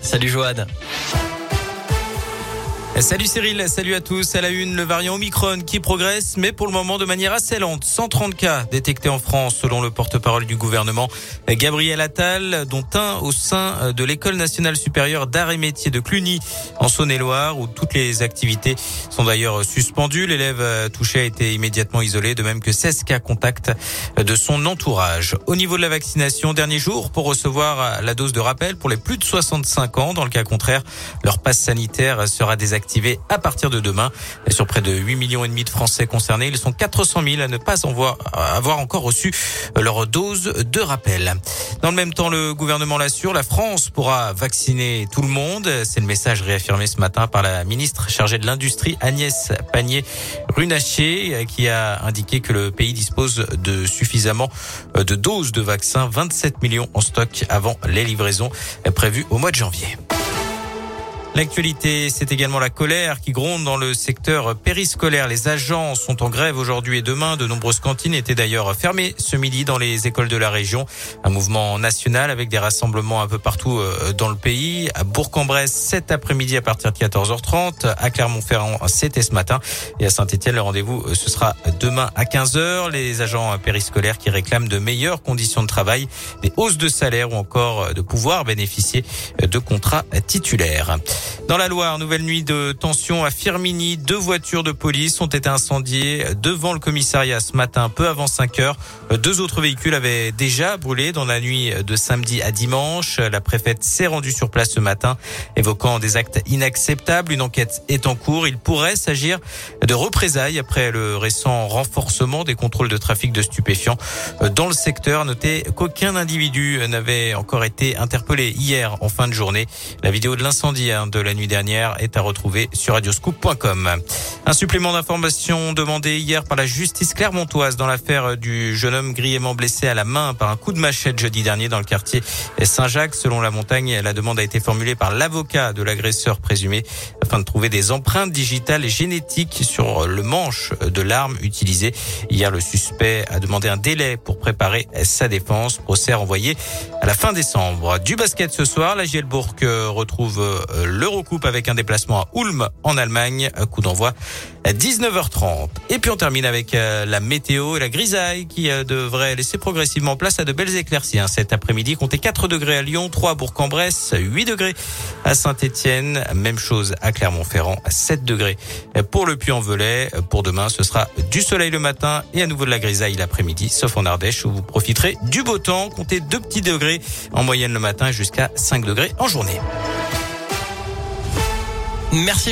Salut Joanne. Salut Cyril, salut à tous. À la une, le variant Omicron qui progresse, mais pour le moment de manière assez lente. 130 cas détectés en France selon le porte-parole du gouvernement Gabriel Attal, dont un au sein de l'école nationale supérieure d'art et métiers de Cluny en Saône-et-Loire, où toutes les activités sont d'ailleurs suspendues. L'élève touché a été immédiatement isolé, de même que 16 cas contacts de son entourage. Au niveau de la vaccination, dernier jour pour recevoir la dose de rappel pour les plus de 65 ans. Dans le cas contraire, leur passe sanitaire sera désactivé à partir de demain. Sur près de 8 millions et demi de Français concernés, ils sont 400 000 à ne pas avoir encore reçu leur dose de rappel. Dans le même temps, le gouvernement l'assure, la France pourra vacciner tout le monde. C'est le message réaffirmé ce matin par la ministre chargée de l'industrie Agnès Pannier-Runacher qui a indiqué que le pays dispose de suffisamment de doses de vaccins, 27 millions en stock avant les livraisons prévues au mois de janvier. L'actualité, c'est également la colère qui gronde dans le secteur périscolaire. Les agents sont en grève aujourd'hui et demain. De nombreuses cantines étaient d'ailleurs fermées ce midi dans les écoles de la région. Un mouvement national avec des rassemblements un peu partout euh, dans le pays. À Bourg-en-Bresse, cet après-midi à partir de 14h30. À Clermont-Ferrand, c'était ce matin. Et à Saint-Etienne, le rendez-vous, euh, ce sera demain à 15h. Les agents périscolaires qui réclament de meilleures conditions de travail, des hausses de salaire ou encore de pouvoir bénéficier de contrats titulaires. Dans la Loire, nouvelle nuit de tension à Firmini. Deux voitures de police ont été incendiées devant le commissariat ce matin, peu avant 5 heures. Deux autres véhicules avaient déjà brûlé dans la nuit de samedi à dimanche. La préfète s'est rendue sur place ce matin, évoquant des actes inacceptables. Une enquête est en cours. Il pourrait s'agir de représailles après le récent renforcement des contrôles de trafic de stupéfiants dans le secteur. Notez qu'aucun individu n'avait encore été interpellé hier en fin de journée. La vidéo de l'incendie de la nuit dernière est à retrouver sur radioscoop.com. Un supplément d'information demandé hier par la justice clermontoise dans l'affaire du jeune homme grièvement blessé à la main par un coup de machette jeudi dernier dans le quartier Saint-Jacques. Selon la montagne, la demande a été formulée par l'avocat de l'agresseur présumé afin de trouver des empreintes digitales et génétiques sur le manche de l'arme utilisée. Hier, le suspect a demandé un délai pour préparer sa défense. Procès renvoyé à la fin décembre. Du basket ce soir, la Gielbourg retrouve l'Euro coupe avec un déplacement à Ulm en Allemagne. Coup d'envoi à 19h30. Et puis on termine avec euh, la météo et la grisaille qui euh, devrait laisser progressivement place à de belles éclaircies. Hein. Cet après-midi, comptez 4 degrés à Lyon, 3 à Bourg-en-Bresse, 8 degrés à Saint-Étienne. Même chose à Clermont-Ferrand, 7 degrés pour le Puy-en-Velay. Pour demain, ce sera du soleil le matin et à nouveau de la grisaille l'après-midi, sauf en Ardèche où vous profiterez du beau temps. Comptez 2 petits degrés en moyenne le matin jusqu'à 5 degrés en journée. Merci.